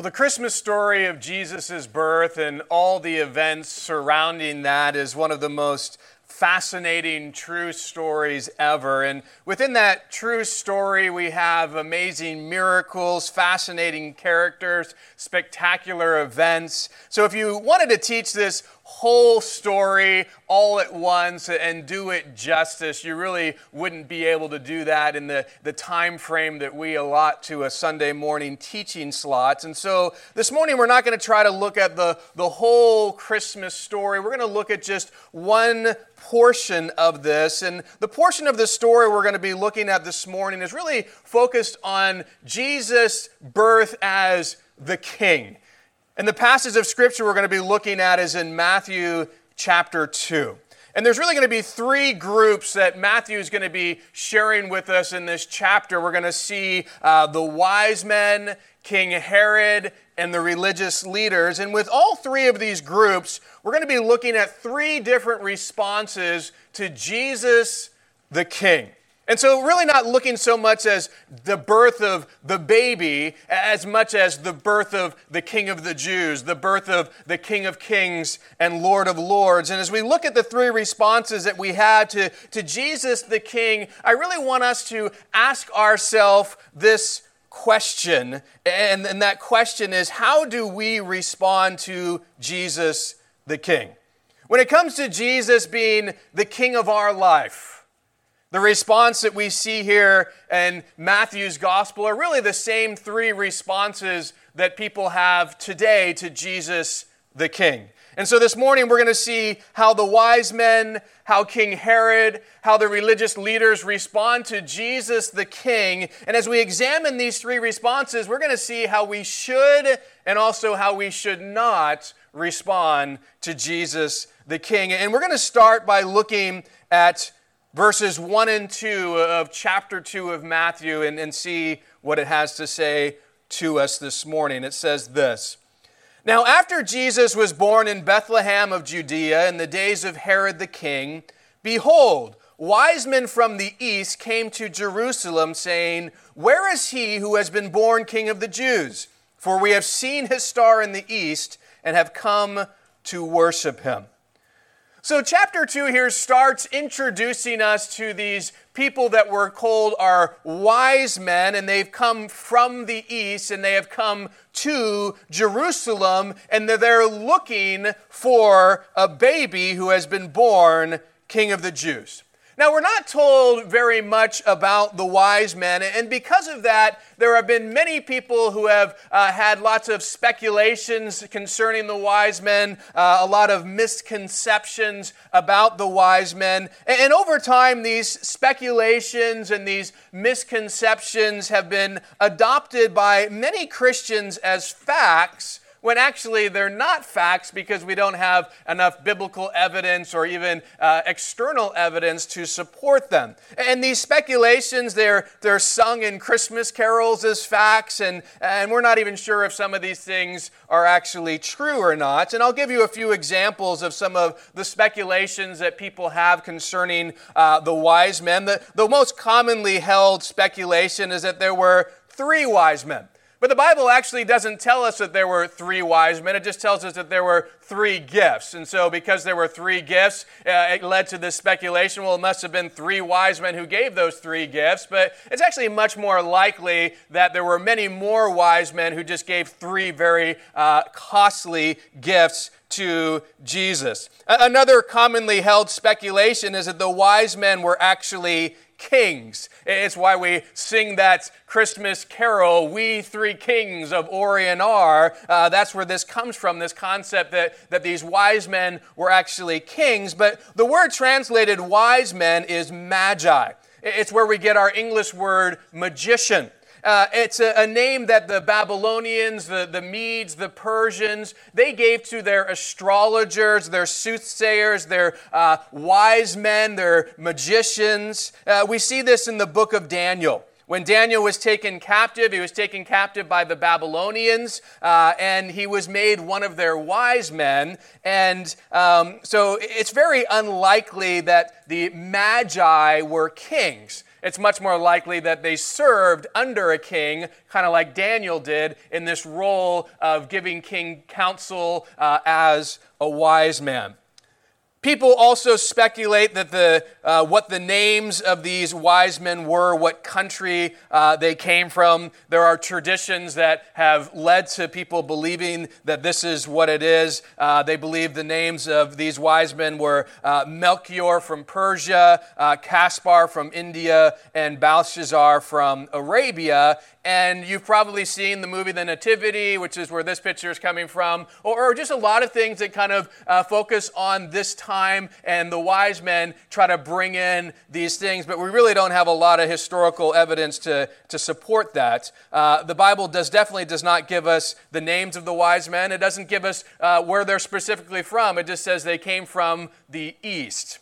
Well, the Christmas story of Jesus' birth and all the events surrounding that is one of the most fascinating true stories ever. And within that true story, we have amazing miracles, fascinating characters, spectacular events. So, if you wanted to teach this whole story all at once and do it justice. You really wouldn't be able to do that in the, the time frame that we allot to a Sunday morning teaching slot. And so this morning we're not going to try to look at the, the whole Christmas story. We're going to look at just one portion of this. And the portion of the story we're going to be looking at this morning is really focused on Jesus' birth as the king. And the passage of scripture we're going to be looking at is in Matthew chapter 2. And there's really going to be three groups that Matthew is going to be sharing with us in this chapter. We're going to see uh, the wise men, King Herod, and the religious leaders. And with all three of these groups, we're going to be looking at three different responses to Jesus the King. And so, really not looking so much as the birth of the baby as much as the birth of the King of the Jews, the birth of the King of Kings and Lord of Lords. And as we look at the three responses that we had to, to Jesus the King, I really want us to ask ourselves this question. And, and that question is how do we respond to Jesus the King? When it comes to Jesus being the King of our life, the response that we see here in Matthew's gospel are really the same three responses that people have today to Jesus the King. And so this morning we're going to see how the wise men, how King Herod, how the religious leaders respond to Jesus the King. And as we examine these three responses, we're going to see how we should and also how we should not respond to Jesus the King. And we're going to start by looking at verses 1 and 2 of chapter 2 of Matthew and, and see what it has to say to us this morning. It says this Now, after Jesus was born in Bethlehem of Judea in the days of Herod the king, behold, wise men from the east came to Jerusalem, saying, Where is he who has been born king of the Jews? For we have seen his star in the east and have come to worship him. So, chapter 2 here starts introducing us to these people that were called our wise men, and they've come from the east and they have come to Jerusalem, and they're looking for a baby who has been born king of the Jews. Now, we're not told very much about the wise men, and because of that, there have been many people who have uh, had lots of speculations concerning the wise men, uh, a lot of misconceptions about the wise men. And, and over time, these speculations and these misconceptions have been adopted by many Christians as facts when actually they're not facts because we don't have enough biblical evidence or even uh, external evidence to support them. And these speculations, they're, they're sung in Christmas carols as facts, and, and we're not even sure if some of these things are actually true or not. And I'll give you a few examples of some of the speculations that people have concerning uh, the wise men. The, the most commonly held speculation is that there were three wise men. But the Bible actually doesn't tell us that there were three wise men. It just tells us that there were three gifts. And so, because there were three gifts, uh, it led to this speculation well, it must have been three wise men who gave those three gifts. But it's actually much more likely that there were many more wise men who just gave three very uh, costly gifts to Jesus. Another commonly held speculation is that the wise men were actually kings. It's why we sing that Christmas carol, We Three Kings of Orient are. Uh, that's where this comes from, this concept that, that these wise men were actually kings. But the word translated wise men is magi. It's where we get our English word magician. Uh, it's a, a, name that the Babylonians, the, the Medes, the Persians, they gave to their astrologers, their soothsayers, their uh, wise men, their magicians. Uh, we see this in the book of Daniel. When Daniel was taken captive, he was taken captive by the Babylonians, uh, and he was made one of their wise men. And um, so it's very unlikely that the Magi were kings. It's much more likely that they served under a king, kind of like Daniel did in this role of giving king counsel uh, as a wise man. People also speculate that the, uh, what the names of these wise men were, what country uh, they came from. There are traditions that have led to people believing that this is what it is. Uh, they believe the names of these wise men were uh, Melchior from Persia, uh, Caspar from India, and Belshazzar from Arabia. And you've probably seen the movie The Nativity, which is where this picture is coming from, or, or just a lot of things that kind of uh, focus on this time and the wise men try to bring in these things, but we really don't have a lot of historical evidence to, to support that. Uh, the Bible does definitely does not give us the names of the wise men. It doesn't give us uh, where they're specifically from. It just says they came from the east.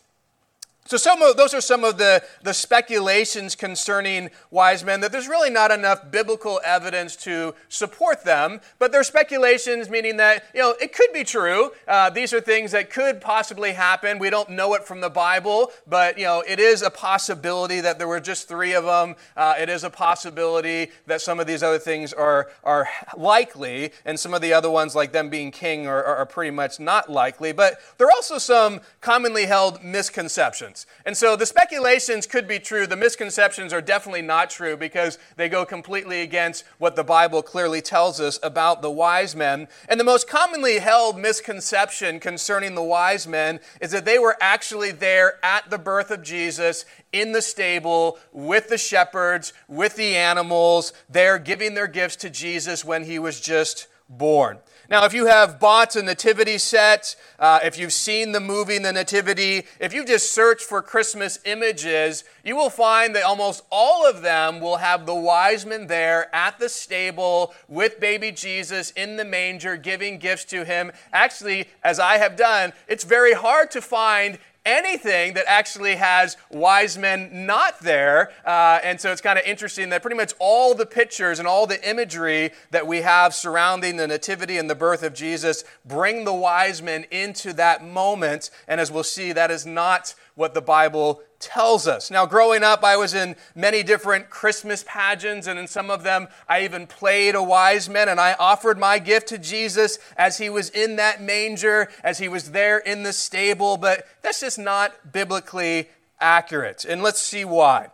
So some of, those are some of the, the speculations concerning wise men that there's really not enough biblical evidence to support them, but they're speculations meaning that, you know, it could be true. Uh, these are things that could possibly happen. We don't know it from the Bible, but, you know, it is a possibility that there were just three of them. Uh, it is a possibility that some of these other things are, are likely, and some of the other ones, like them being king, are, are pretty much not likely. But there are also some commonly held misconceptions. And so the speculations could be true. The misconceptions are definitely not true because they go completely against what the Bible clearly tells us about the wise men. And the most commonly held misconception concerning the wise men is that they were actually there at the birth of Jesus in the stable with the shepherds, with the animals, there giving their gifts to Jesus when he was just born. Now, if you have bought a nativity set, uh, if you've seen the movie The Nativity, if you just search for Christmas images, you will find that almost all of them will have the wise men there at the stable with baby Jesus in the manger giving gifts to him. Actually, as I have done, it's very hard to find anything that actually has wise men not there. Uh, and so it's kind of interesting that pretty much all the pictures and all the imagery that we have surrounding the nativity and the birth of Jesus bring the wise men into that moment. And as we'll see, that is not what the Bible tells us. Now, growing up, I was in many different Christmas pageants, and in some of them, I even played a wise man, and I offered my gift to Jesus as he was in that manger, as he was there in the stable, but that's just not biblically accurate. And let's see why.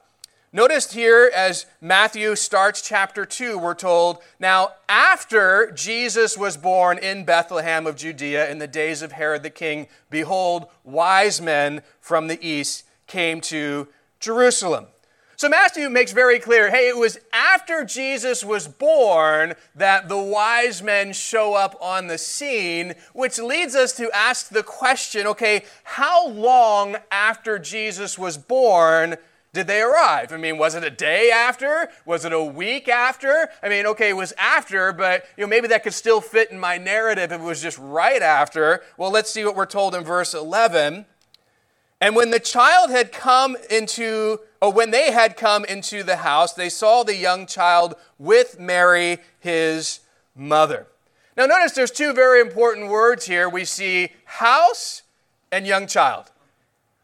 Notice here as Matthew starts chapter 2, we're told, Now, after Jesus was born in Bethlehem of Judea in the days of Herod the king, behold, wise men from the east came to Jerusalem. So Matthew makes very clear hey, it was after Jesus was born that the wise men show up on the scene, which leads us to ask the question okay, how long after Jesus was born did they arrive? I mean, was it a day after? Was it a week after? I mean, okay, it was after, but you know, maybe that could still fit in my narrative if it was just right after. Well, let's see what we're told in verse 11. And when the child had come into, or when they had come into the house, they saw the young child with Mary, his mother. Now, notice there's two very important words here. We see house and young child.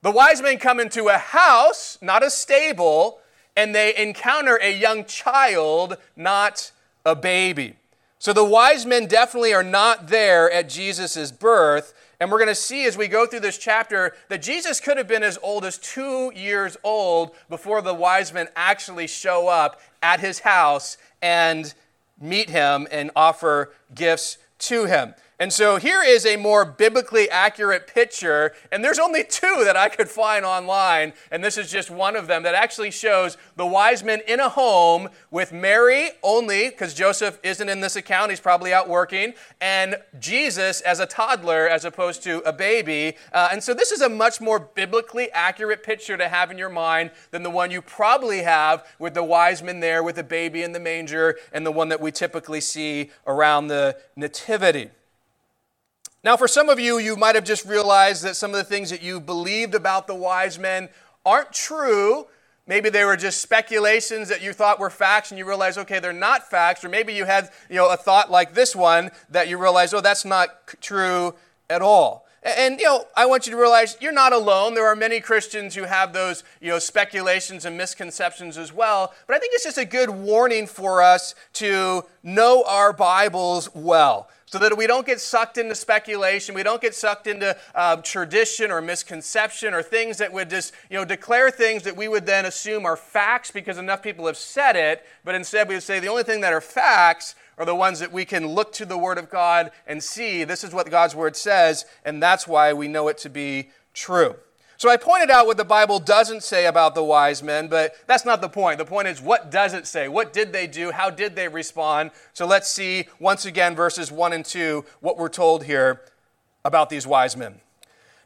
The wise men come into a house, not a stable, and they encounter a young child, not a baby. So the wise men definitely are not there at Jesus' birth. And we're going to see as we go through this chapter that Jesus could have been as old as two years old before the wise men actually show up at his house and meet him and offer gifts to him. And so here is a more biblically accurate picture, and there's only two that I could find online, and this is just one of them that actually shows the wise men in a home with Mary only, because Joseph isn't in this account, he's probably out working, and Jesus as a toddler as opposed to a baby. Uh, and so this is a much more biblically accurate picture to have in your mind than the one you probably have with the wise men there with the baby in the manger and the one that we typically see around the nativity. Now, for some of you, you might have just realized that some of the things that you believed about the wise men aren't true. Maybe they were just speculations that you thought were facts and you realize, okay, they're not facts. Or maybe you had you know, a thought like this one that you realize, oh, that's not true at all. And you know, I want you to realize you're not alone. There are many Christians who have those, you know, speculations and misconceptions as well. But I think it's just a good warning for us to know our Bibles well so that we don't get sucked into speculation, we don't get sucked into uh, tradition or misconception or things that would just, you know, declare things that we would then assume are facts because enough people have said it, but instead we would say the only thing that are facts are the ones that we can look to the Word of God and see this is what God's Word says, and that's why we know it to be true. So I pointed out what the Bible doesn't say about the wise men, but that's not the point. The point is, what does it say? What did they do? How did they respond? So let's see, once again, verses 1 and 2, what we're told here about these wise men.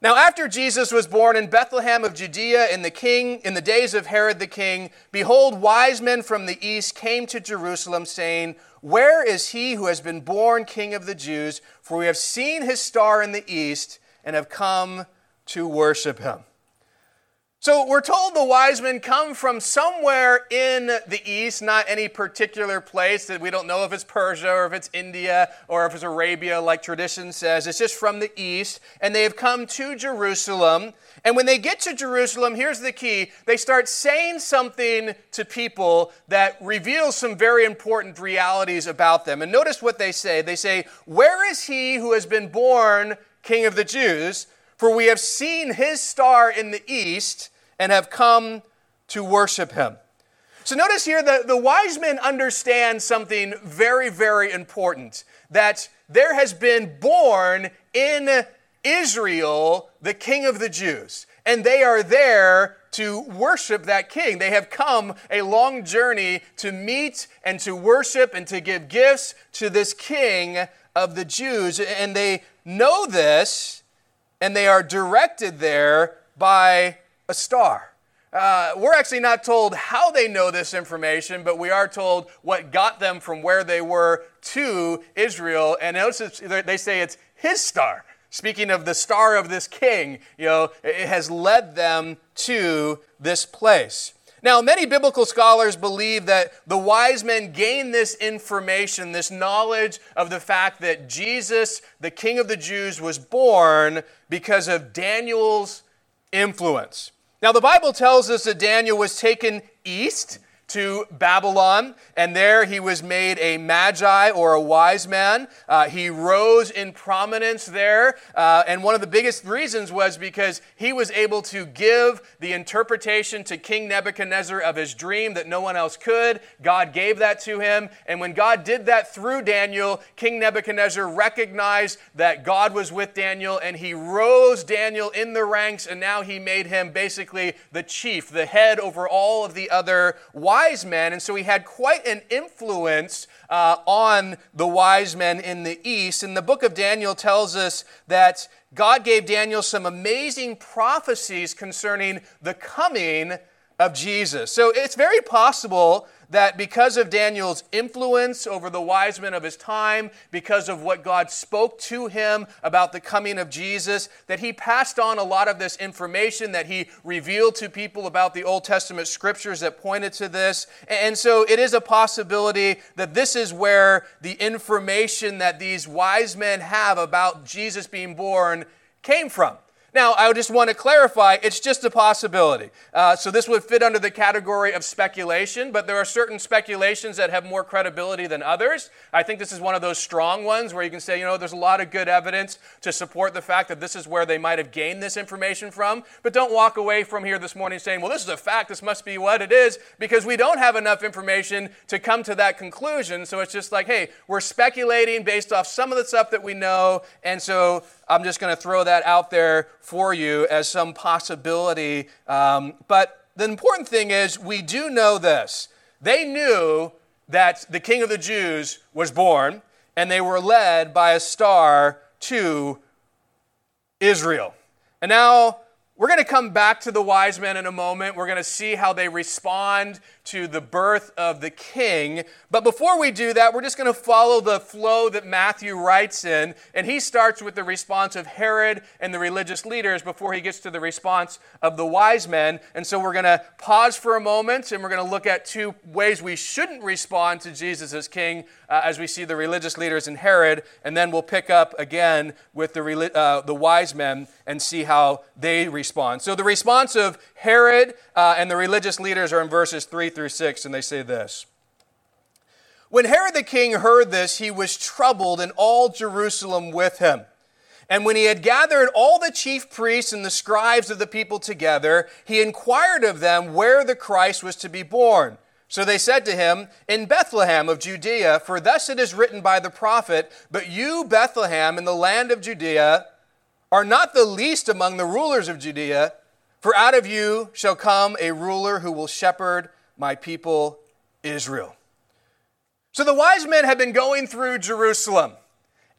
Now, after Jesus was born in Bethlehem of Judea in the king in the days of Herod the king, behold, wise men from the east came to Jerusalem, saying, Where is he who has been born king of the Jews? For we have seen his star in the east and have come to worship him. So we're told the wise men come from somewhere in the east, not any particular place that we don't know if it's Persia or if it's India or if it's Arabia, like tradition says. It's just from the east. And they have come to Jerusalem. And when they get to Jerusalem, here's the key they start saying something to people that reveals some very important realities about them. And notice what they say. They say, Where is he who has been born king of the Jews? For we have seen his star in the east and have come to worship him. So notice here that the wise men understand something very, very important that there has been born in Israel the king of the Jews, and they are there to worship that king. They have come a long journey to meet and to worship and to give gifts to this king of the Jews, and they know this and they are directed there by a star. Uh, we're actually not told how they know this information, but we are told what got them from where they were to Israel. And notice they say it's his star. Speaking of the star of this king, you know, it has led them to this place. Now, many biblical scholars believe that the wise men gained this information, this knowledge of the fact that Jesus, the King of the Jews, was born because of Daniel's influence. Now, the Bible tells us that Daniel was taken east to Babylon, and there he was made a magi or a wise man. Uh, he rose in prominence there, uh, and one of the biggest reasons was because he was able to give the interpretation to King Nebuchadnezzar of his dream that no one else could. God gave that to him, and when God did that through Daniel, King Nebuchadnezzar recognized that God was with Daniel, and he rose Daniel in the ranks, and now he made him basically the chief, the head over all of the other wise wise men, and so he had quite an influence uh, on the wise men in the east. And the book of Daniel tells us that God gave Daniel some amazing prophecies concerning the coming of Jesus. So it's very possible that because of Daniel's influence over the wise men of his time, because of what God spoke to him about the coming of Jesus, that he passed on a lot of this information that he revealed to people about the Old Testament scriptures that pointed to this. And so it is a possibility that this is where the information that these wise men have about Jesus being born came from. Now, I just want to clarify, it's just a possibility. Uh, so this would fit under the category of speculation, but there are certain speculations that have more credibility than others. I think this is one of those strong ones where you can say, you know, there's a lot of good evidence to support the fact that this is where they might have gained this information from. But don't walk away from here this morning saying, well, this is a fact, this must be what it is, because we don't have enough information to come to that conclusion. So it's just like, hey, we're speculating based off some of the stuff that we know, and so I'm just going to throw that out there for you as some possibility. Um, but the important thing is, we do know this. They knew that the King of the Jews was born, and they were led by a star to Israel. And now we're going to come back to the wise men in a moment. We're going to see how they respond to the birth of the king. But before we do that, we're just going to follow the flow that Matthew writes in. And he starts with the response of Herod and the religious leaders before he gets to the response of the wise men. And so we're going to pause for a moment and we're going to look at two ways we shouldn't respond to Jesus as king uh, as we see the religious leaders and Herod. And then we'll pick up again with the, uh, the wise men and see how they respond. So the response of Herod uh, and the religious leaders are in verses 3 through 6, and they say this. When Herod the king heard this, he was troubled, and all Jerusalem with him. And when he had gathered all the chief priests and the scribes of the people together, he inquired of them where the Christ was to be born. So they said to him, In Bethlehem of Judea, for thus it is written by the prophet, But you, Bethlehem, in the land of Judea, are not the least among the rulers of Judea. For out of you shall come a ruler who will shepherd my people Israel. So the wise men had been going through Jerusalem,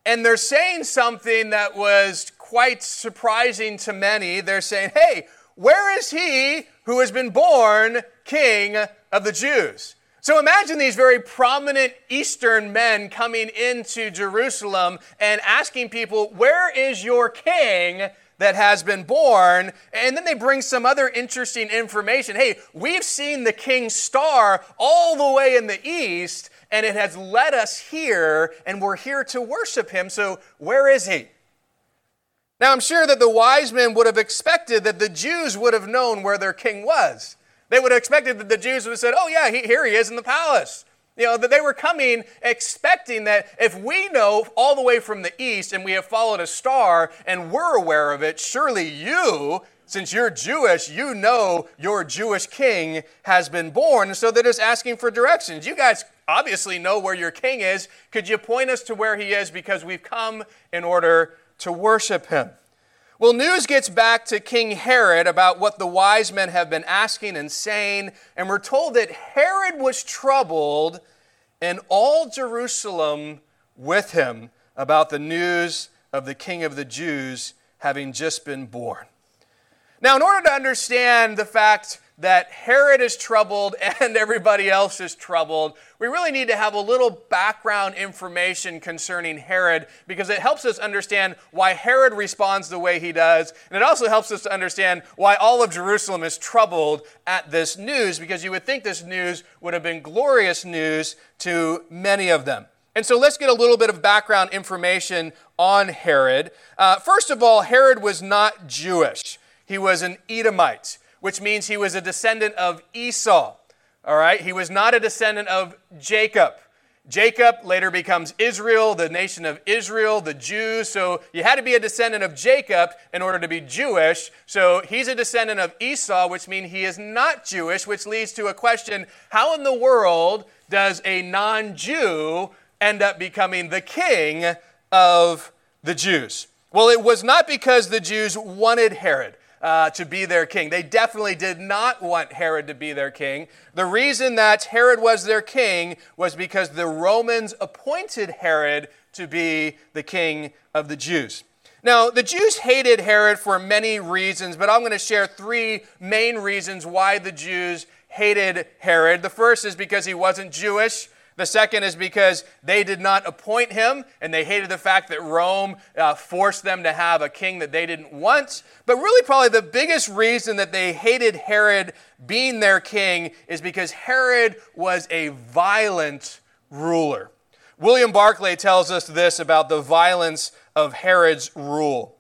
and they're saying something that was quite surprising to many. They're saying, Hey, where is he who has been born king of the Jews? So imagine these very prominent Eastern men coming into Jerusalem and asking people, Where is your king? That has been born. And then they bring some other interesting information. Hey, we've seen the king's star all the way in the east, and it has led us here, and we're here to worship him. So where is he? Now, I'm sure that the wise men would have expected that the Jews would have known where their king was. They would have expected that the Jews would have said, Oh, yeah, he, here he is in the palace. You know, that they were coming expecting that if we know all the way from the east and we have followed a star and we're aware of it, surely you, since you're Jewish, you know your Jewish king has been born. So they're just asking for directions. You guys obviously know where your king is. Could you point us to where he is? Because we've come in order to worship him. Well, news gets back to King Herod about what the wise men have been asking and saying, and we're told that Herod was troubled and all Jerusalem with him about the news of the King of the Jews having just been born. Now, in order to understand the fact that Herod is troubled and everybody else is troubled, we really need to have a little background information concerning Herod because it helps us understand why Herod responds the way he does. And it also helps us to understand why all of Jerusalem is troubled at this news because you would think this news would have been glorious news to many of them. And so let's get a little bit of background information on Herod. Uh, first of all, Herod was not Jewish, he was an Edomite which means he was a descendant of Esau. All right, he was not a descendant of Jacob. Jacob later becomes Israel, the nation of Israel, the Jews. So you had to be a descendant of Jacob in order to be Jewish. So he's a descendant of Esau, which means he is not Jewish, which leads to a question how in the world does a non Jew end up becoming the king of the Jews? Well, it was not because the Jews wanted Herod uh, to be their king. They definitely did not want Herod to be their king. The reason that Herod was their king was because the Romans appointed Herod to be the king of the Jews. Now, the Jews hated Herod for many reasons, but I'm going to share three main reasons why the Jews hated Herod. The first is because he wasn't Jewish. The second is because they did not appoint him, and they hated the fact that Rome uh, forced them to have a king that they didn't want. But really, probably the biggest reason that they hated Herod being their king is because Herod was a violent ruler. William Barclay tells us this about the violence of Herod's rule.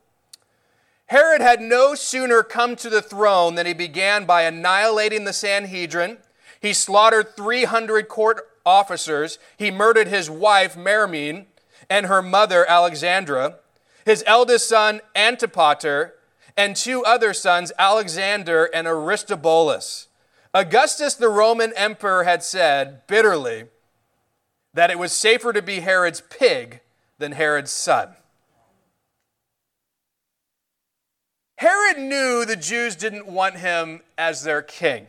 Herod had no sooner come to the throne than he began by annihilating the Sanhedrin. He slaughtered 300 court officers. He murdered his wife, Mariamne, and her mother, Alexandra, his eldest son, Antipater, and two other sons, Alexander and Aristobulus. Augustus, the Roman emperor, had said bitterly that it was safer to be Herod's pig than Herod's son. Herod knew the Jews didn't want him as their king.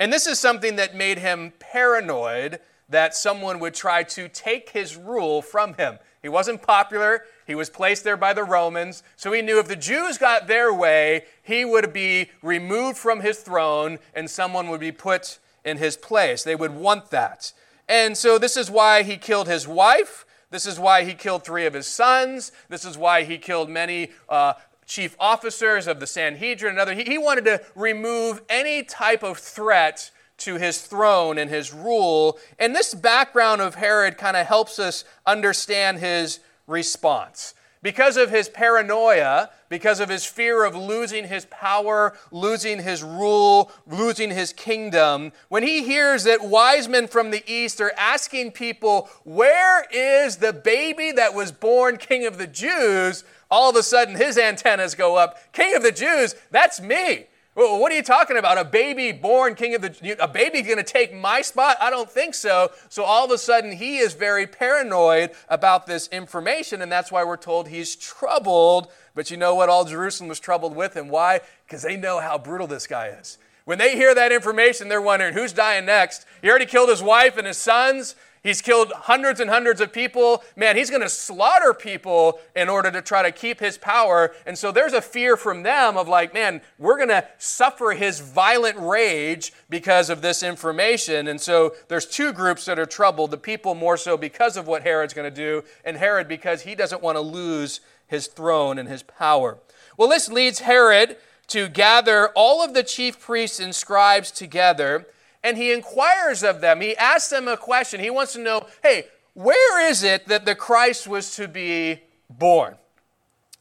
And this is something that made him paranoid that someone would try to take his rule from him. He wasn't popular. He was placed there by the Romans. So he knew if the Jews got their way, he would be removed from his throne and someone would be put in his place. They would want that. And so this is why he killed his wife. This is why he killed three of his sons. This is why he killed many uh, chief officers of the Sanhedrin and other. He, he wanted to remove any type of threat to his throne and his rule. And this background of Herod kind of helps us understand his response. Because of his paranoia, because of his fear of losing his power, losing his rule, losing his kingdom, when he hears that wise men from the east are asking people, Where is the baby that was born king of the Jews? all of a sudden his antennas go up. King of the Jews, that's me. Well, what are you talking about? A baby born king of the a baby going to take my spot? I don't think so. So all of a sudden he is very paranoid about this information and that's why we're told he's troubled. But you know what all Jerusalem was troubled with him? Why? Cuz they know how brutal this guy is. When they hear that information, they're wondering who's dying next. He already killed his wife and his sons. He's killed hundreds and hundreds of people. Man, he's going to slaughter people in order to try to keep his power. And so there's a fear from them of like, man, we're going to suffer his violent rage because of this information. And so there's two groups that are troubled the people more so because of what Herod's going to do, and Herod because he doesn't want to lose his throne and his power. Well, this leads Herod to gather all of the chief priests and scribes together and he inquires of them. He asks them a question. He wants to know hey, where is it that the Christ was to be born?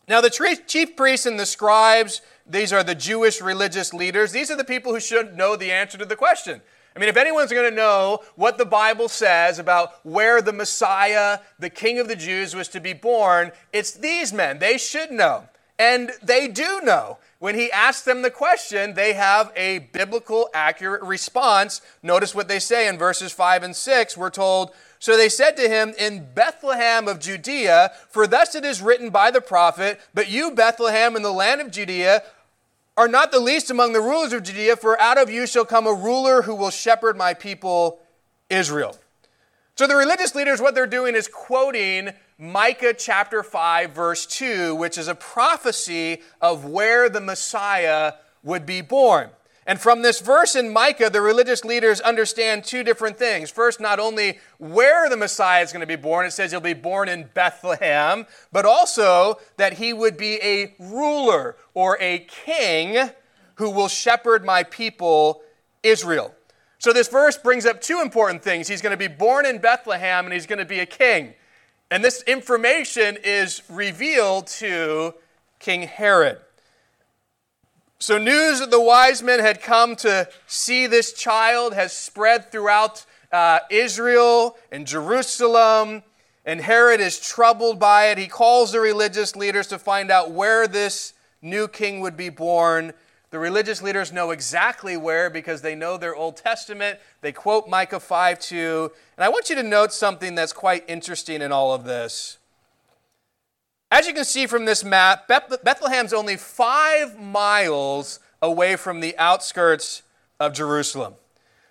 Now, the chief priests and the scribes, these are the Jewish religious leaders, these are the people who should know the answer to the question. I mean, if anyone's going to know what the Bible says about where the Messiah, the King of the Jews, was to be born, it's these men. They should know. And they do know. When he asks them the question, they have a biblical accurate response. Notice what they say in verses 5 and 6. We're told, So they said to him, In Bethlehem of Judea, for thus it is written by the prophet, But you, Bethlehem, in the land of Judea, are not the least among the rulers of Judea, for out of you shall come a ruler who will shepherd my people Israel. So the religious leaders, what they're doing is quoting Micah chapter 5, verse 2, which is a prophecy of where the Messiah would be born. And from this verse in Micah, the religious leaders understand two different things. First, not only where the Messiah is going to be born, it says he'll be born in Bethlehem, but also that he would be a ruler or a king who will shepherd my people, Israel. So this verse brings up two important things. He's going to be born in Bethlehem and he's going to be a king. And this information is revealed to King Herod. So, news that the wise men had come to see this child has spread throughout uh, Israel and Jerusalem, and Herod is troubled by it. He calls the religious leaders to find out where this new king would be born. The religious leaders know exactly where because they know their Old Testament. They quote Micah 5 2. And I want you to note something that's quite interesting in all of this. As you can see from this map, Bethlehem's only five miles away from the outskirts of Jerusalem.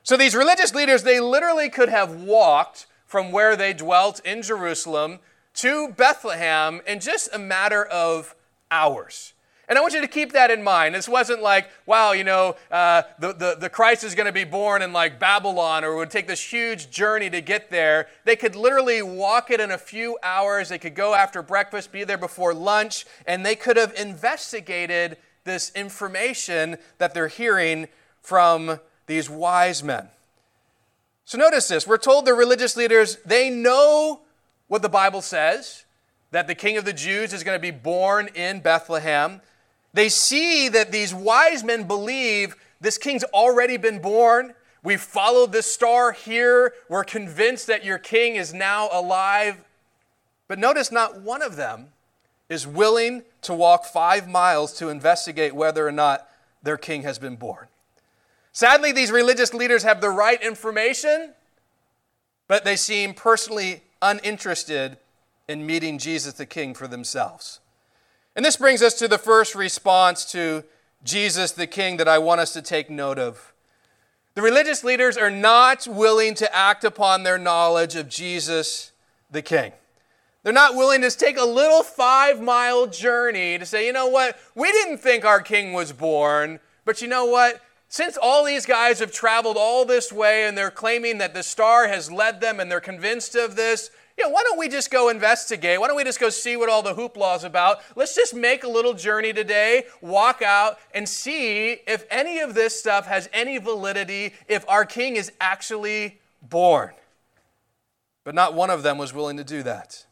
So these religious leaders, they literally could have walked from where they dwelt in Jerusalem to Bethlehem in just a matter of hours. And I want you to keep that in mind. This wasn't like, wow, you know, uh, the, the, the Christ is going to be born in like Babylon or it would take this huge journey to get there. They could literally walk it in a few hours. They could go after breakfast, be there before lunch, and they could have investigated this information that they're hearing from these wise men. So notice this. We're told the religious leaders, they know what the Bible says, that the king of the Jews is going to be born in Bethlehem. They see that these wise men believe this king's already been born. We followed this star here. We're convinced that your king is now alive. But notice not one of them is willing to walk five miles to investigate whether or not their king has been born. Sadly, these religious leaders have the right information, but they seem personally uninterested in meeting Jesus the King for themselves. And this brings us to the first response to Jesus the King that I want us to take note of. The religious leaders are not willing to act upon their knowledge of Jesus the King. They're not willing to take a little five mile journey to say, you know what, we didn't think our king was born, but you know what? since all these guys have traveled all this way and they're claiming that the star has led them and they're convinced of this, you know, why don't we just go investigate? Why don't we just go see what all the hoopla is about? Let's just make a little journey today, walk out, and see if any of this stuff has any validity, if our king is actually born. But not one of them was willing to do that.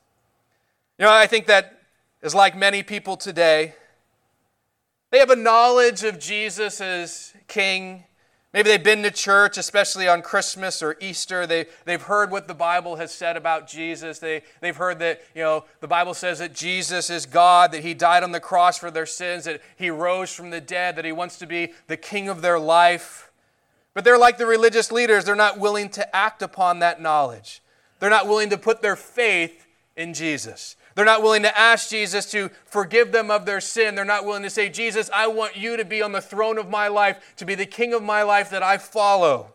You know, I think that is like many people today. They have a knowledge of Jesus as king. Maybe they've been to church, especially on Christmas or Easter. They, they've heard what the Bible has said about Jesus. They, they've heard that, you know, the Bible says that Jesus is God, that he died on the cross for their sins, that he rose from the dead, that he wants to be the king of their life. But they're like the religious leaders. They're not willing to act upon that knowledge. They're not willing to put their faith in Jesus. They're not willing to ask Jesus to forgive them of their sin. They're not willing to say, Jesus, I want you to be on the throne of my life, to be the king of my life that I follow.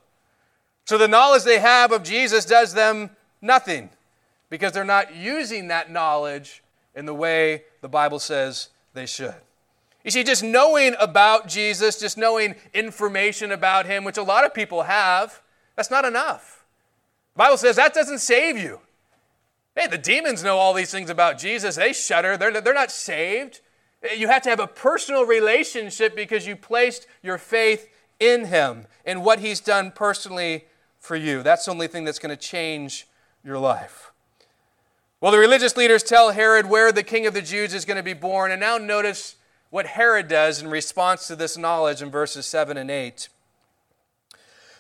So the knowledge they have of Jesus does them nothing because they're not using that knowledge in the way the Bible says they should. You see, just knowing about Jesus, just knowing information about him, which a lot of people have, that's not enough. The Bible says that doesn't save you. Hey, the demons know all these things about Jesus. They shudder. They're, they're not saved. You have to have a personal relationship because you placed your faith in Him and what He's done personally for you. That's the only thing that's going to change your life. Well, the religious leaders tell Herod where the king of the Jews is going to be born. And now notice what Herod does in response to this knowledge in verses 7 and 8.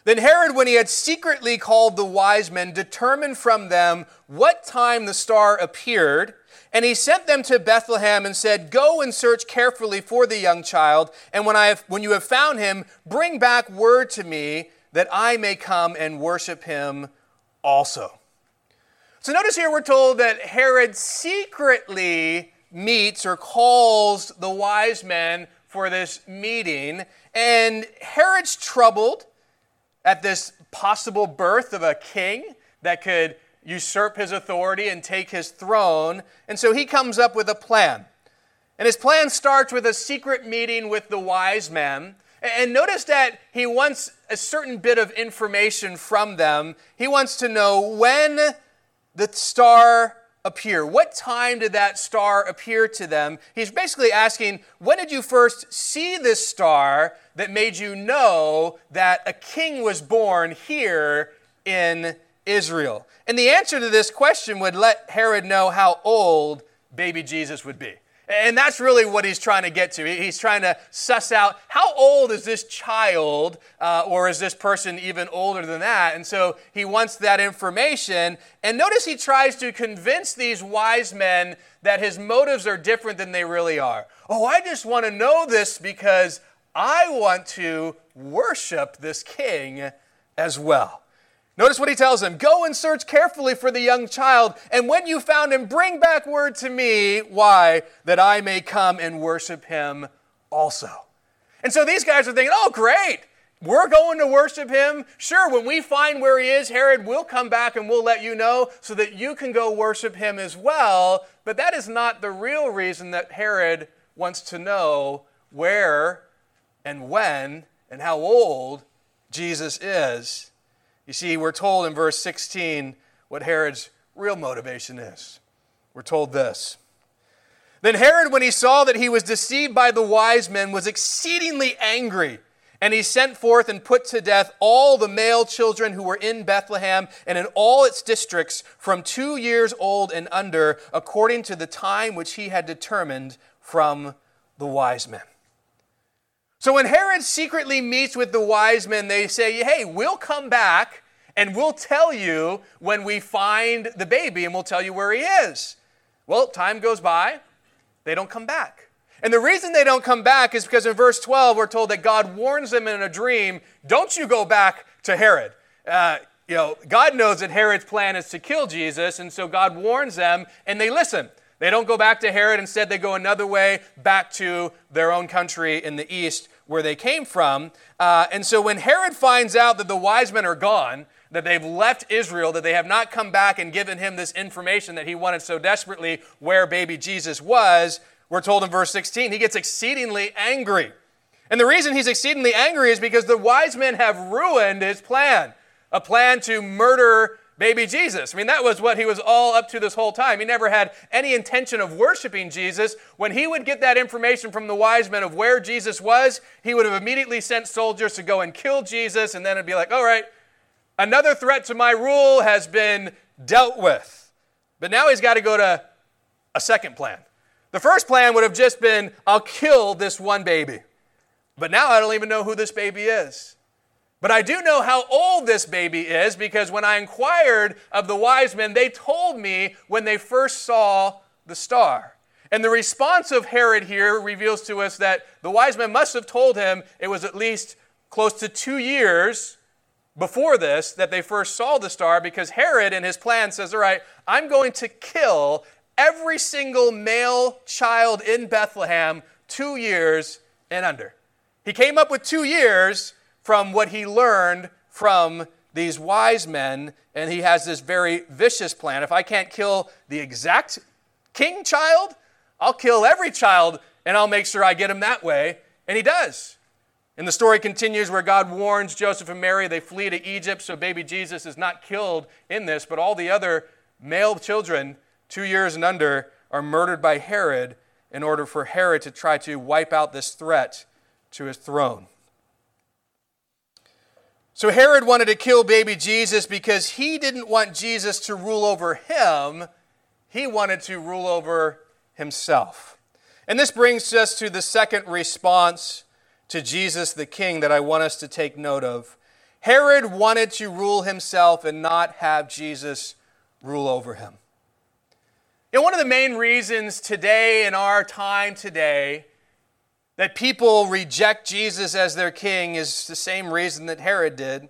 Then Herod, when he had secretly called the wise men, determined from them what time the star appeared. And he sent them to Bethlehem and said, Go and search carefully for the young child, and when, I have, when you have found him, bring back word to me that I may come and worship him also. So notice here we're told that Herod secretly meets or calls the wise men for this meeting, and Herod's troubled at this possible birth of a king that could usurp his authority and take his throne. And so he comes up with a plan. And his plan starts with a secret meeting with the wise men. And notice that he wants a certain bit of information from them. He wants to know when the star appear? What time did that star appear to them? He's basically asking, when did you first see this star that made you know that a king was born here in Israel? And the answer to this question would let Herod know how old baby Jesus would be. And that's really what he's trying to get to. He's trying to suss out how old is this child, uh, or is this person even older than that? And so he wants that information. And notice he tries to convince these wise men that his motives are different than they really are. Oh, I just want to know this because I want to worship this king as well. Notice what he tells him Go and search carefully for the young child, and when you found him, bring back word to me. Why? That I may come and worship him also. And so these guys are thinking, Oh, great. We're going to worship him. Sure, when we find where he is, Herod, we'll come back and we'll let you know so that you can go worship him as well. But that is not the real reason that Herod wants to know where and when and how old Jesus is. You see, we're told in verse 16 what Herod's real motivation is. We're told this. Then Herod, when he saw that he was deceived by the wise men, was exceedingly angry. And he sent forth and put to death all the male children who were in Bethlehem and in all its districts from two years old and under, according to the time which he had determined from the wise men. So when Herod secretly meets with the wise men, they say, Hey, we'll come back and we'll tell you when we find the baby and we'll tell you where he is. Well, time goes by, they don't come back. And the reason they don't come back is because in verse 12, we're told that God warns them in a dream don't you go back to Herod. Uh, you know, God knows that Herod's plan is to kill Jesus, and so God warns them, and they listen. They don't go back to Herod. Instead, they go another way back to their own country in the east where they came from. Uh, and so when Herod finds out that the wise men are gone, that they've left Israel, that they have not come back and given him this information that he wanted so desperately where baby Jesus was, we're told in verse 16, he gets exceedingly angry. And the reason he's exceedingly angry is because the wise men have ruined his plan a plan to murder baby Jesus. I mean, that was what he was all up to this whole time. He never had any intention of worshiping Jesus. When he would get that information from the wise men of where Jesus was, he would have immediately sent soldiers to go and kill Jesus, and then it'd be like, all right, another threat to my rule has been dealt with. But now he's got to go to a second plan. The first plan would have just been, I'll kill this one baby. But now I don't even know who this baby is. But I do know how old this baby is because when I inquired of the wise men, they told me when they first saw the star. And the response of Herod here reveals to us that the wise men must have told him it was at least close to two years before this that they first saw the star because Herod in his plan says, All right, I'm going to kill every single male child in Bethlehem two years and under. He came up with two years from what he learned from these wise men, and he has this very vicious plan. If I can't kill the exact king child, I'll kill every child and I'll make sure I get him that way. And he does. And the story continues where God warns Joseph and Mary. They flee to Egypt, so baby Jesus is not killed in this, but all the other male children, two years and under, are murdered by Herod in order for Herod to try to wipe out this threat to his throne. So Herod wanted to kill baby Jesus because he didn't want Jesus to rule over him, he wanted to rule over himself. And this brings us to the second response to Jesus the King that I want us to take note of. Herod wanted to rule himself and not have Jesus rule over him. Know, one of the main reasons today, in our time today, that people reject Jesus as their king is the same reason that Herod did,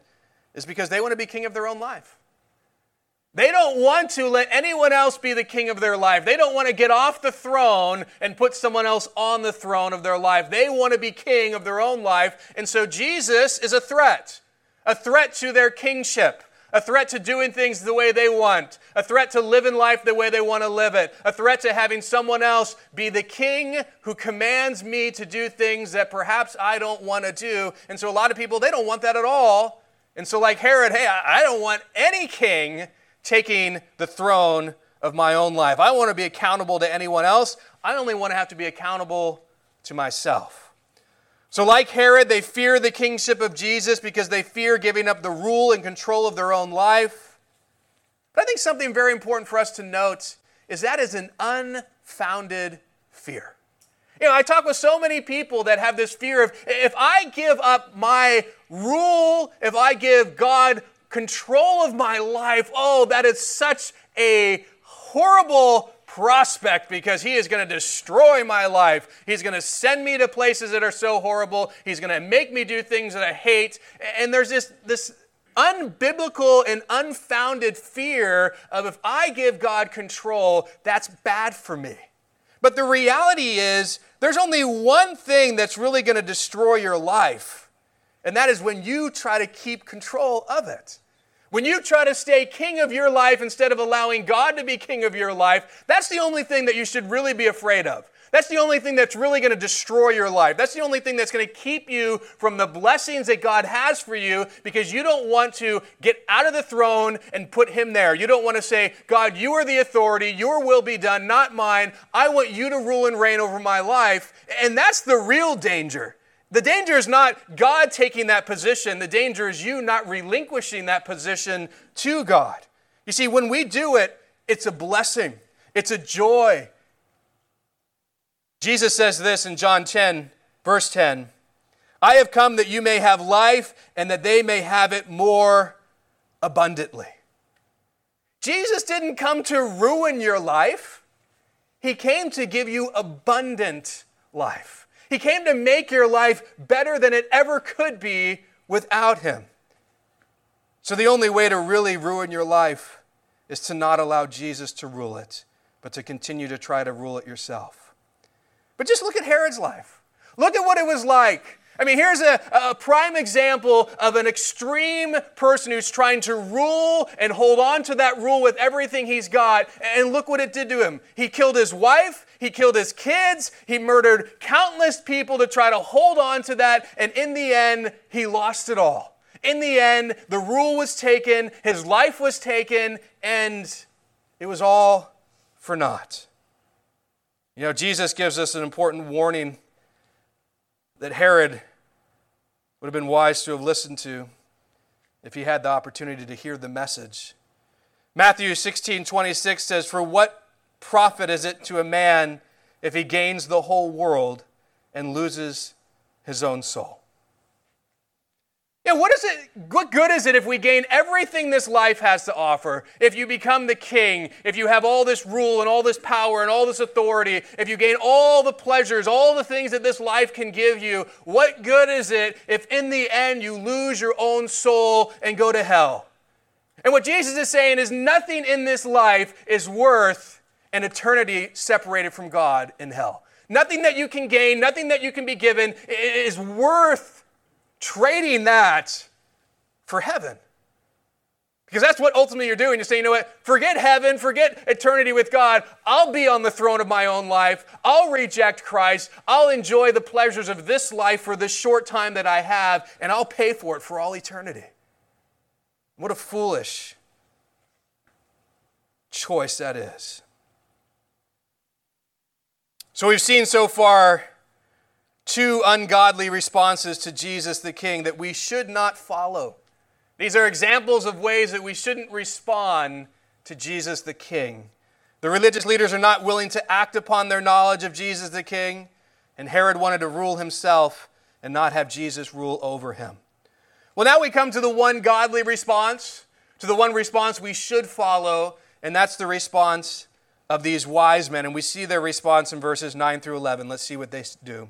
is because they want to be king of their own life. They don't want to let anyone else be the king of their life. They don't want to get off the throne and put someone else on the throne of their life. They want to be king of their own life. And so Jesus is a threat, a threat to their kingship, a threat to doing things the way they want, a threat to living life the way they want to live it, a threat to having someone else be the king who commands me to do things that perhaps I don't want to do. And so a lot of people, they don't want that at all. And so, like Herod, hey, I don't want any king taking the throne of my own life. I want to be accountable to anyone else. I only want to have to be accountable to myself. So, like Herod, they fear the kingship of Jesus because they fear giving up the rule and control of their own life. But I think something very important for us to note is that is an unfounded fear. You know, I talk with so many people that have this fear of if I give up my rule, if I give God control of my life, oh, that is such a horrible prospect because he is going to destroy my life. He's going to send me to places that are so horrible. He's going to make me do things that I hate. And there's this, this unbiblical and unfounded fear of if I give God control, that's bad for me. But the reality is, there's only one thing that's really going to destroy your life, and that is when you try to keep control of it. When you try to stay king of your life instead of allowing God to be king of your life, that's the only thing that you should really be afraid of. That's the only thing that's really going to destroy your life. That's the only thing that's going to keep you from the blessings that God has for you because you don't want to get out of the throne and put Him there. You don't want to say, God, you are the authority. Your will be done, not mine. I want you to rule and reign over my life. And that's the real danger. The danger is not God taking that position, the danger is you not relinquishing that position to God. You see, when we do it, it's a blessing, it's a joy. Jesus says this in John 10, verse 10 I have come that you may have life and that they may have it more abundantly. Jesus didn't come to ruin your life, He came to give you abundant life. He came to make your life better than it ever could be without Him. So, the only way to really ruin your life is to not allow Jesus to rule it, but to continue to try to rule it yourself. But just look at Herod's life. Look at what it was like I mean, here's a, a prime example of an extreme person who's trying to rule and hold on to that rule with everything he's got. And look what it did to him. He killed his wife, he killed his kids, he murdered countless people to try to hold on to that. And in the end, he lost it all. In the end, the rule was taken, his life was taken, and it was all for naught. You know, Jesus gives us an important warning that Herod would have been wise to have listened to if he had the opportunity to hear the message. Matthew 16 26 says, For what profit is it to a man if he gains the whole world and loses his own soul? Yeah, what is it? What good is it if we gain everything this life has to offer? If you become the king, if you have all this rule and all this power and all this authority, if you gain all the pleasures, all the things that this life can give you, what good is it if in the end you lose your own soul and go to hell? And what Jesus is saying is nothing in this life is worth an eternity separated from God in hell. Nothing that you can gain, nothing that you can be given is worth trading that for heaven. Because that's what ultimately you're doing. You're saying, you know what? Forget heaven, forget eternity with God. I'll be on the throne of my own life. I'll reject Christ. I'll enjoy the pleasures of this life for this short time that I have, and I'll pay for it for all eternity. What a foolish choice that is. So we've seen so far two ungodly responses to Jesus the King that we should not follow. These are examples of ways that we shouldn't respond to Jesus the King. The religious leaders are not willing to act upon their knowledge of Jesus the King, and Herod wanted to rule himself and not have Jesus rule over him. Well, now we come to the one godly response, to the one response we should follow, and that's the response of these wise men. And we see their response in verses 9 through 11. Let's see what they do.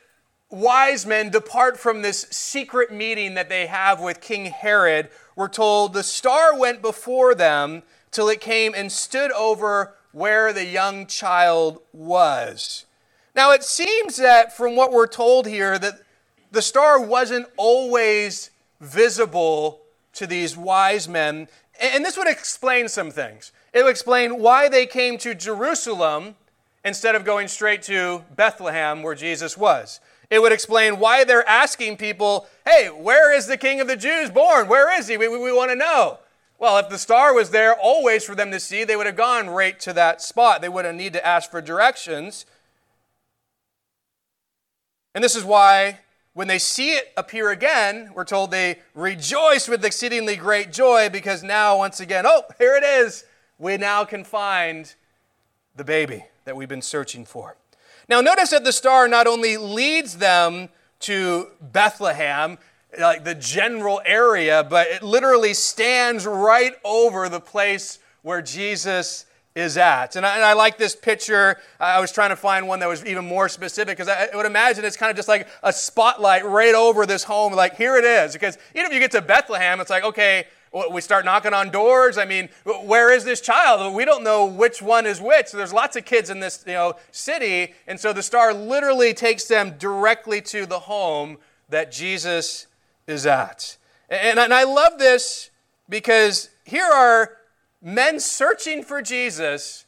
wise men depart from this secret meeting that they have with King Herod, we're told the star went before them till it came and stood over where the young child was. Now it seems that from what we're told here that the star wasn't always visible to these wise men, and this would explain some things. It would explain why they came to Jerusalem instead of going straight to Bethlehem where Jesus was. It would explain why they're asking people, hey, where is the King of the Jews born? Where is he? We, we, we want to know. Well, if the star was there always for them to see, they would have gone right to that spot. They wouldn't need to ask for directions. And this is why when they see it appear again, we're told they rejoice with exceedingly great joy because now, once again, oh, here it is. We now can find the baby that we've been searching for. Now, notice that the star not only leads them to Bethlehem, like the general area, but it literally stands right over the place where Jesus is at. And I, and I, like this picture. I was trying to find one that was even more specific because I, I would imagine it's kind of just like a spotlight right over this home, like here it is. Because even if you get to Bethlehem, it's like, okay, we start knocking on doors. I mean, where is this child? We don't know which one is which. There's lots of kids in this you know, city. And so the star literally takes them directly to the home that Jesus is at. And, and I love this because here are men searching for Jesus,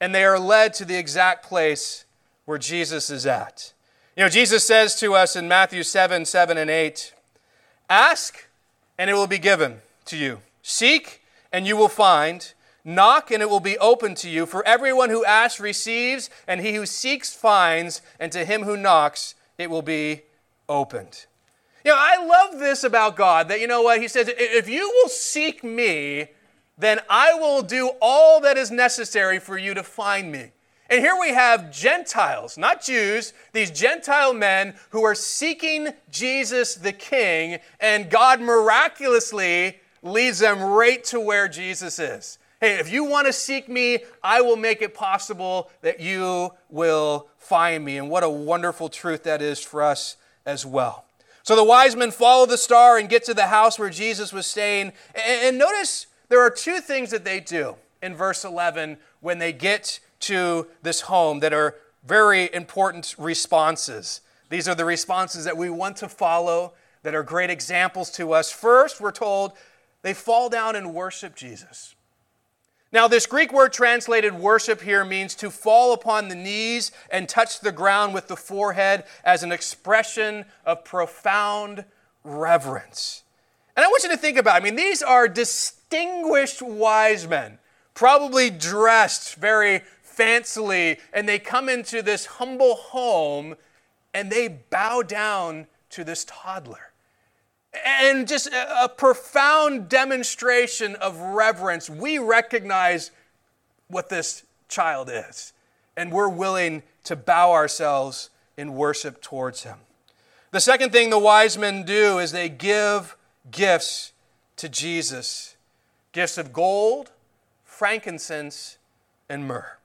and they are led to the exact place where Jesus is at. You know, Jesus says to us in Matthew 7 7 and 8, Ask, and it will be given to you. Seek, and you will find. Knock, and it will be open to you. For everyone who asks receives, and he who seeks finds, and to him who knocks it will be opened. You know, I love this about God that, you know what? He says, if you will seek me, then I will do all that is necessary for you to find me. And here we have Gentiles, not Jews, these Gentile men who are seeking Jesus the King, and God miraculously leads them right to where Jesus is. Hey, if you want to seek me, I will make it possible that you will find me. And what a wonderful truth that is for us as well. So the wise men follow the star and get to the house where Jesus was staying. And notice there are two things that they do in verse 11 when they get to this home that are very important responses. These are the responses that we want to follow that are great examples to us. First, we're told they fall down and worship Jesus. Now, this Greek word translated worship here means to fall upon the knees and touch the ground with the forehead as an expression of profound reverence. And I want you to think about I mean, these are distinguished wise men, probably dressed very fancily, and they come into this humble home and they bow down to this toddler and just a, profound demonstration of reverence. We recognize what this child is, and we're willing to bow ourselves in worship towards him. The second thing the wise men do is they give gifts to Jesus gifts of gold, frankincense, and myrrh.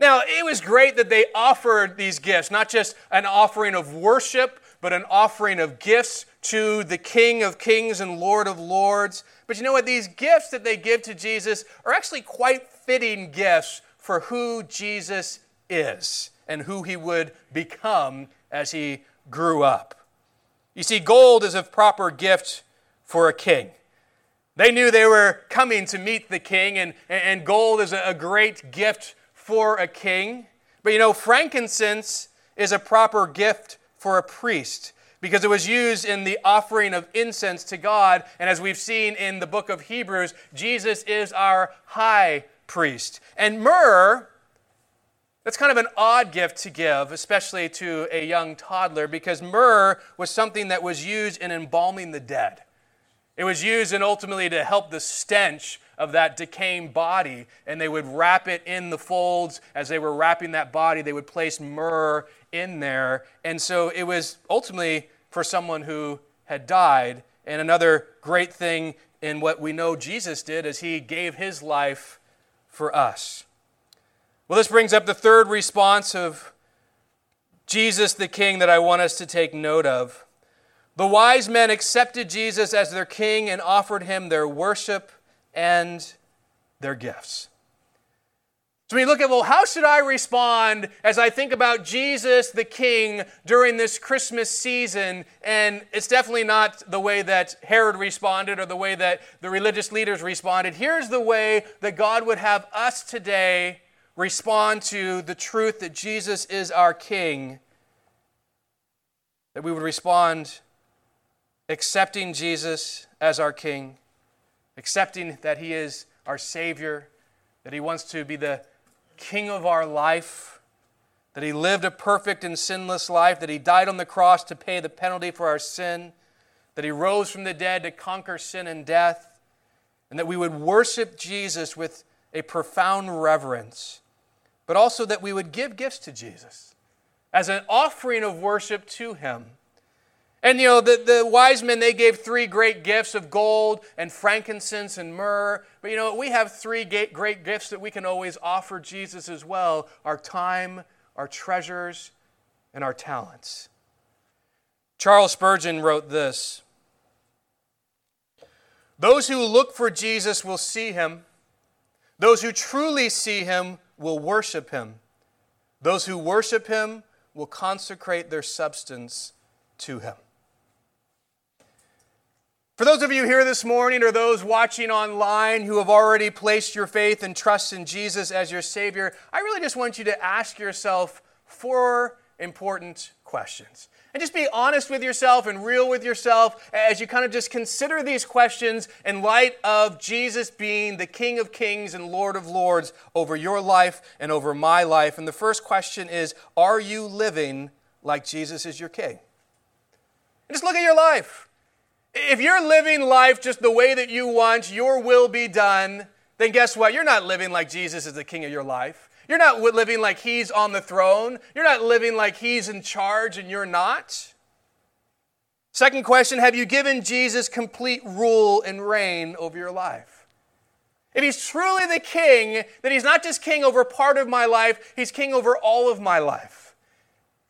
Now, it was great that they offered these gifts, not just an offering of worship, but an offering of gifts to the King of Kings and Lord of Lords. But you know what? These gifts that they give to Jesus are actually quite fitting gifts for who Jesus is and who he would become as he grew up. You see, gold is a proper gift for a king. They knew they were coming to meet the king, and, and gold is a great gift for a king. But you know, frankincense is a proper gift for a priest because it was used in the offering of incense to God. And as we've seen in the book of Hebrews, Jesus is our high priest. And myrrh, that's kind of an odd gift to give, especially to a young toddler, because myrrh was something that was used in embalming the dead. It was used and ultimately to help the stench of that decaying body, and they would wrap it in the folds. As they were wrapping that body, they would place myrrh in there. And so it was ultimately for someone who had died. And another great thing in what we know Jesus did is he gave his life for us. Well, this brings up the third response of Jesus the King that I want us to take note of. The wise men accepted Jesus as their king and offered him their worship and their gifts. So we look at, well, how should I respond as I think about Jesus the King during this Christmas season? And it's definitely not the way that Herod responded or the way that the religious leaders responded. Here's the way that God would have us today respond to the truth that Jesus is our King. That we would respond accepting Jesus as our King, accepting that He is our Savior, that He wants to be the King of our life, that He lived a perfect and sinless life, that He died on the cross to pay the penalty for our sin, that He rose from the dead to conquer sin and death, and that we would worship Jesus with a profound reverence, but also that we would give gifts to Jesus as an offering of worship to Him. And you know, the, the wise men, they gave three great gifts of gold and frankincense and myrrh. But you know, we have three great gifts that we can always offer Jesus as well our time, our treasures, and our talents. Charles Spurgeon wrote this Those who look for Jesus will see him, those who truly see him will worship him, those who worship him will consecrate their substance to him. For those of you here this morning or those watching online who have already placed your faith and trust in Jesus as your Savior, I really just want you to ask yourself four important questions. And just be honest with yourself and real with yourself as you kind of just consider these questions in light of Jesus being the King of Kings and Lord of Lords over your life and over my life. And the first question is Are you living like Jesus is your King? And just look at your life. If you're living life just the way that you want, your will be done, then guess what? You're not living like Jesus is the king of your life. You're not living like he's on the throne. You're not living like he's in charge and you're not. Second question Have you given Jesus complete rule and reign over your life? If he's truly the king, then he's not just king over part of my life, he's king over all of my life.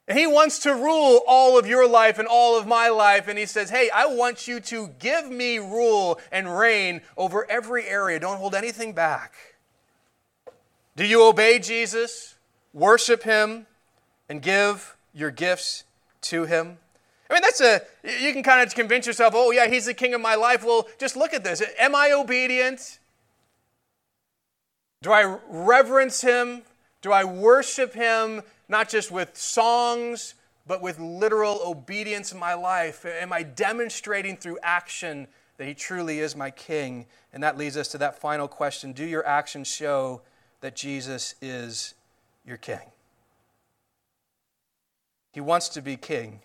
And he wants to rule all of your life and all of my life. And he says, Hey, I want you to give me rule and reign over every area. Don't hold anything back. Do you obey Jesus, worship him, and give your gifts to him? I mean, that's a, you can kind of convince yourself, oh, yeah, he's the king of my life. Well, just look at this. Am I obedient? Do I reverence him? Do I worship him, not just with songs, but with literal obedience in my life? Am I demonstrating through action that he truly is my king? And that leads us to that final question Do your actions show that Jesus is your king. He wants to be king.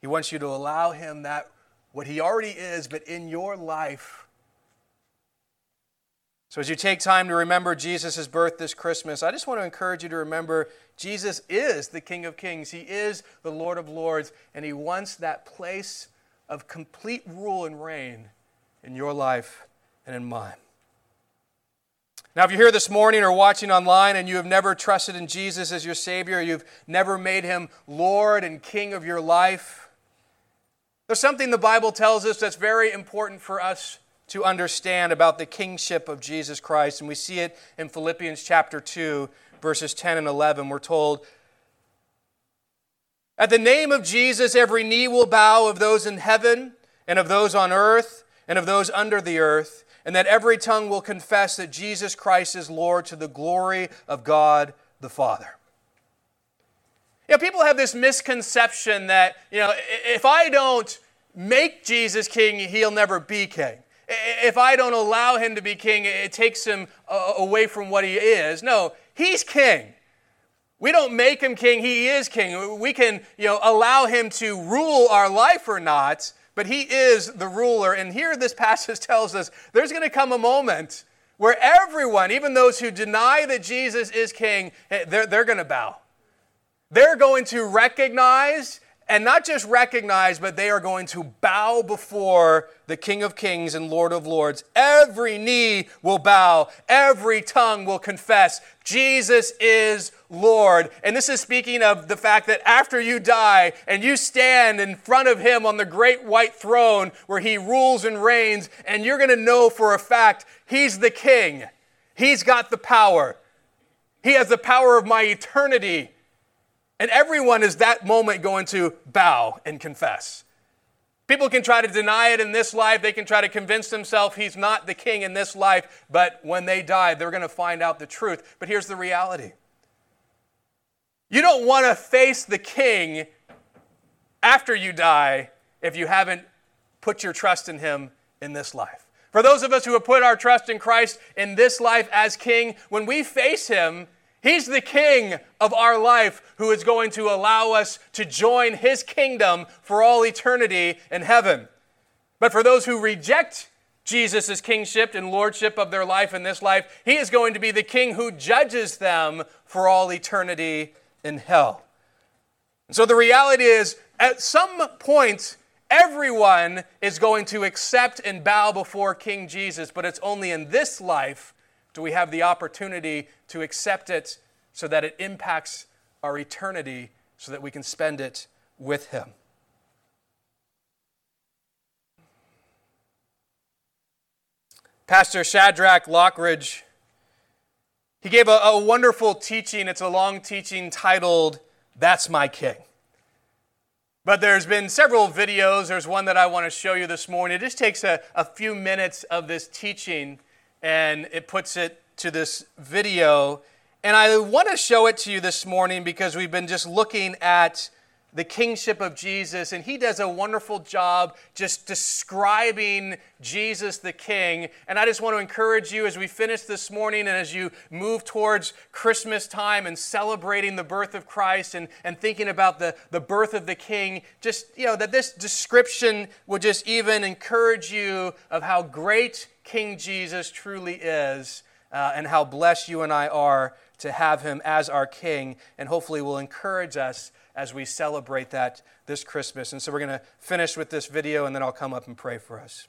He wants you to allow him that what he already is, but in your life. So, as you take time to remember Jesus' birth this Christmas, I just want to encourage you to remember Jesus is the King of Kings. He is the Lord of Lords, and He wants that place of complete rule and reign in your life and in mine. Now, if you're here this morning or watching online and you have never trusted in Jesus as your Savior, you've never made Him Lord and King of your life, there's something the Bible tells us that's very important for us to understand about the kingship of Jesus Christ. And we see it in Philippians chapter 2, verses 10 and 11. We're told, At the name of Jesus, every knee will bow of those in heaven and of those on earth and of those under the earth and that every tongue will confess that Jesus Christ is Lord to the glory of God the Father. You know, people have this misconception that, you know, if I don't make Jesus king, he'll never be king. If I don't allow him to be king, it takes him uh, away from what he is. No, he's king. We don't make him king, he is king. We can, you know, allow him to rule our life or not, but he is the ruler. And here this passage tells us there's going to come a moment where everyone, even those who deny that Jesus is king, eh, they're, they're going to bow. They're going to recognize, and not just recognize, but they are going to bow before the King of Kings and Lord of Lords. Every knee will bow, every tongue will confess Jesus is Lord. And this is speaking of the fact that after you die and you stand in front of Him on the great white throne where He rules and reigns, and you're going to know for a fact He's the King. He's got the power. He has the power of my eternity. And everyone is that moment going to bow and confess. People can try to deny it in this life. They can try to convince themselves he's not the king in this life. But when they die, they're going to find out the truth. But here's the reality you don't want to face the king after you die if you haven't put your trust in him in this life. For those of us who have put our trust in Christ in this life as king, when we face him, He's the king of our life who is going to allow us to join his kingdom for all eternity in heaven. But for those who reject Jesus' kingship and lordship of their life in this life, he is going to be the king who judges them for all eternity in hell. And so the reality is, at some point, everyone is going to accept and bow before King Jesus, but it's only in this life do we have the opportunity to accept it so that it impacts our eternity so that we can spend it with Him? Pastor Shadrach Lockridge, he gave a, a, wonderful teaching. It's a long teaching titled, That's My King. But there's been several videos. There's one that I want to show you this morning. It just takes a, a few minutes of this teaching and it puts it to this video. And I want to show it to you this morning because we've been just looking at the kingship of Jesus, and he does a wonderful job just describing Jesus the King. And I just want to encourage you as we finish this morning and as you move towards Christmas time and celebrating the birth of Christ and, and thinking about the, the birth of the King, just, you know, that this description will just even encourage you of how great King Jesus truly is uh, and how blessed you and I are to have him as our King, and hopefully will encourage us as we celebrate that this Christmas. And so we're going to finish with this video, and then I'll come up and pray for us.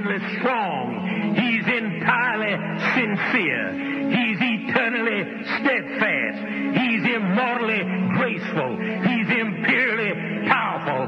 enduringly strong. He's entirely sincere. He's eternally steadfast. He's immortally graceful. He's imperially powerful.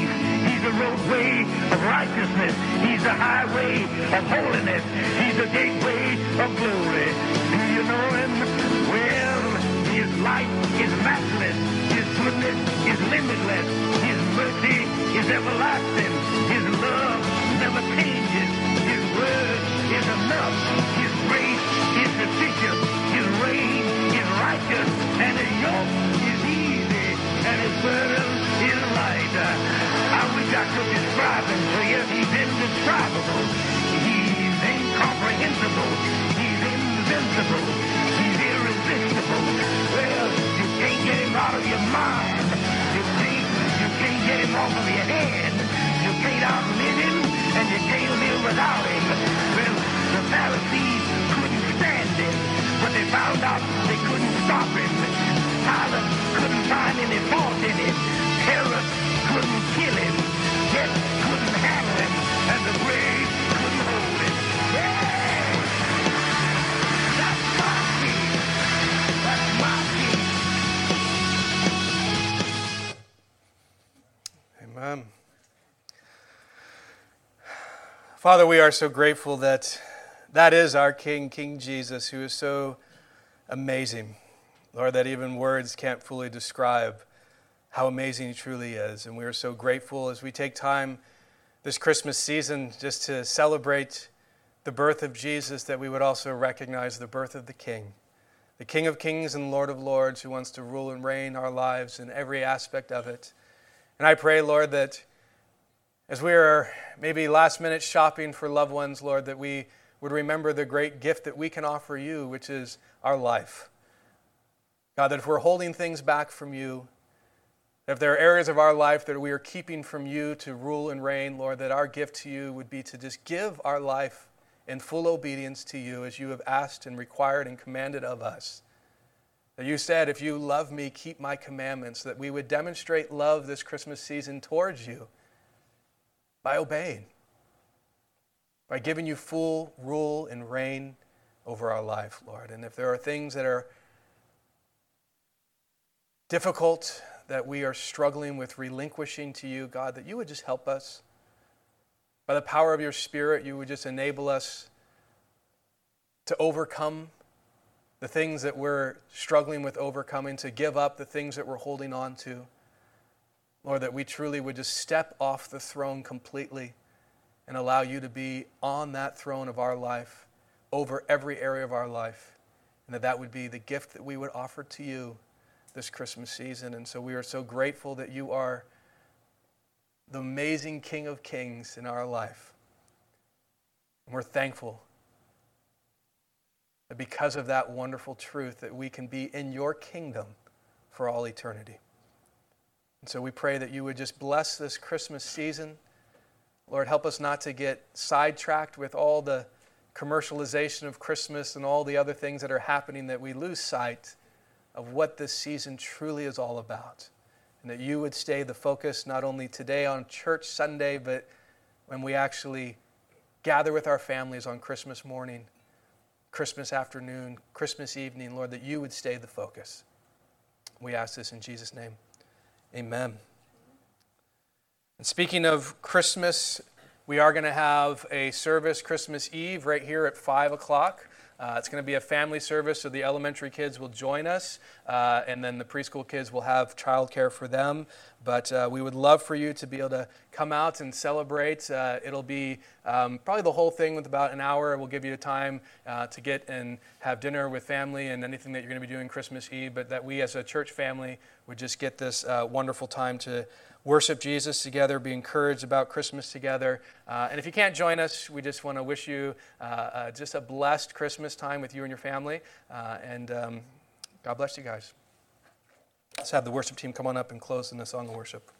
Roadway of righteousness. He's the highway of holiness. He's the gateway of glory. Do you know him? Well, his light is matchless. His goodness is limitless. His mercy is everlasting. His love never changes. His word is enough. His grace is sufficient. His reign is righteous. And his yoke is easy. And his burden is light. I wish I could describe him to you. He's indescribable. He's incomprehensible. He's invincible. He's irresistible. Well, you can't get him out of your mind. You can't, you can't get him off of your head. You can't outlive him, and you can't live without him. Well, the Pharisees couldn't stand him, but they found out they couldn't stop him. Pilate couldn't find any fault in him. Couldn't kill him. Couldn't handle him, and the couldn't hold him. Amen. Father, we are so grateful that that is our King, King Jesus, who is so amazing. Lord, that even words can't fully describe how amazing he truly is. And we are so grateful as we take time this Christmas season just to celebrate the birth of Jesus that we would also recognize the birth of the King, the King of Kings and Lord of Lords who wants to rule and reign our lives in every aspect of it. And I pray, Lord, that as we are maybe last minute shopping for loved ones, Lord, that we would remember the great gift that we can offer you, which is our life. God, that if we're holding things back from you, if there are areas of our life that we are keeping from you to rule and reign, Lord, that our gift to you would be to just give our life in full obedience to you as you have asked and required and commanded of us. That you said, if you love me, keep my commandments, that we would demonstrate love this Christmas season towards you by obeying, by giving you full rule and reign over our life, Lord. And if there are things that are difficult, that we are struggling with relinquishing to you, God, that you would just help us. By the power of your Spirit, you would just enable us to overcome the things that we're struggling with overcoming, to give up the things that we're holding on to. Lord, that we truly would just step off the throne completely and allow you to be on that throne of our life, over every area of our life, and that that would be the gift that we would offer to you this Christmas season. And so we are so grateful that you are the amazing King of Kings in our life. And we're thankful that because of that wonderful truth that we can be in your kingdom for all eternity. And so we pray that you would just bless this Christmas season. Lord, help us not to get sidetracked with all the commercialization of Christmas and all the other things that are happening that we lose sight of what this season truly is all about. And that you would stay the focus not only today on Church Sunday, but when we actually gather with our families on Christmas morning, Christmas afternoon, Christmas evening, Lord, that you would stay the focus. We ask this in Jesus' name. Amen. And speaking of Christmas, we are going to have a service Christmas Eve right here at 5 o'clock. Uh, it's going to be a family service, so the elementary kids will join us, uh, and then the preschool kids will have childcare for them. But uh, we would love for you to be able to come out and celebrate. Uh, it'll be um, probably the whole thing with about an hour. We'll give you time uh, to get and have dinner with family and anything that you're going to be doing Christmas Eve, but that we as a church family would just get this uh, wonderful time to worship Jesus together, be encouraged about Christmas together. Uh, and if you can't join us, we just want to wish you uh, uh, just a blessed Christmas time with you and your family. Uh, and um, God bless you guys. Let's have the worship team come on up and close in the song of worship.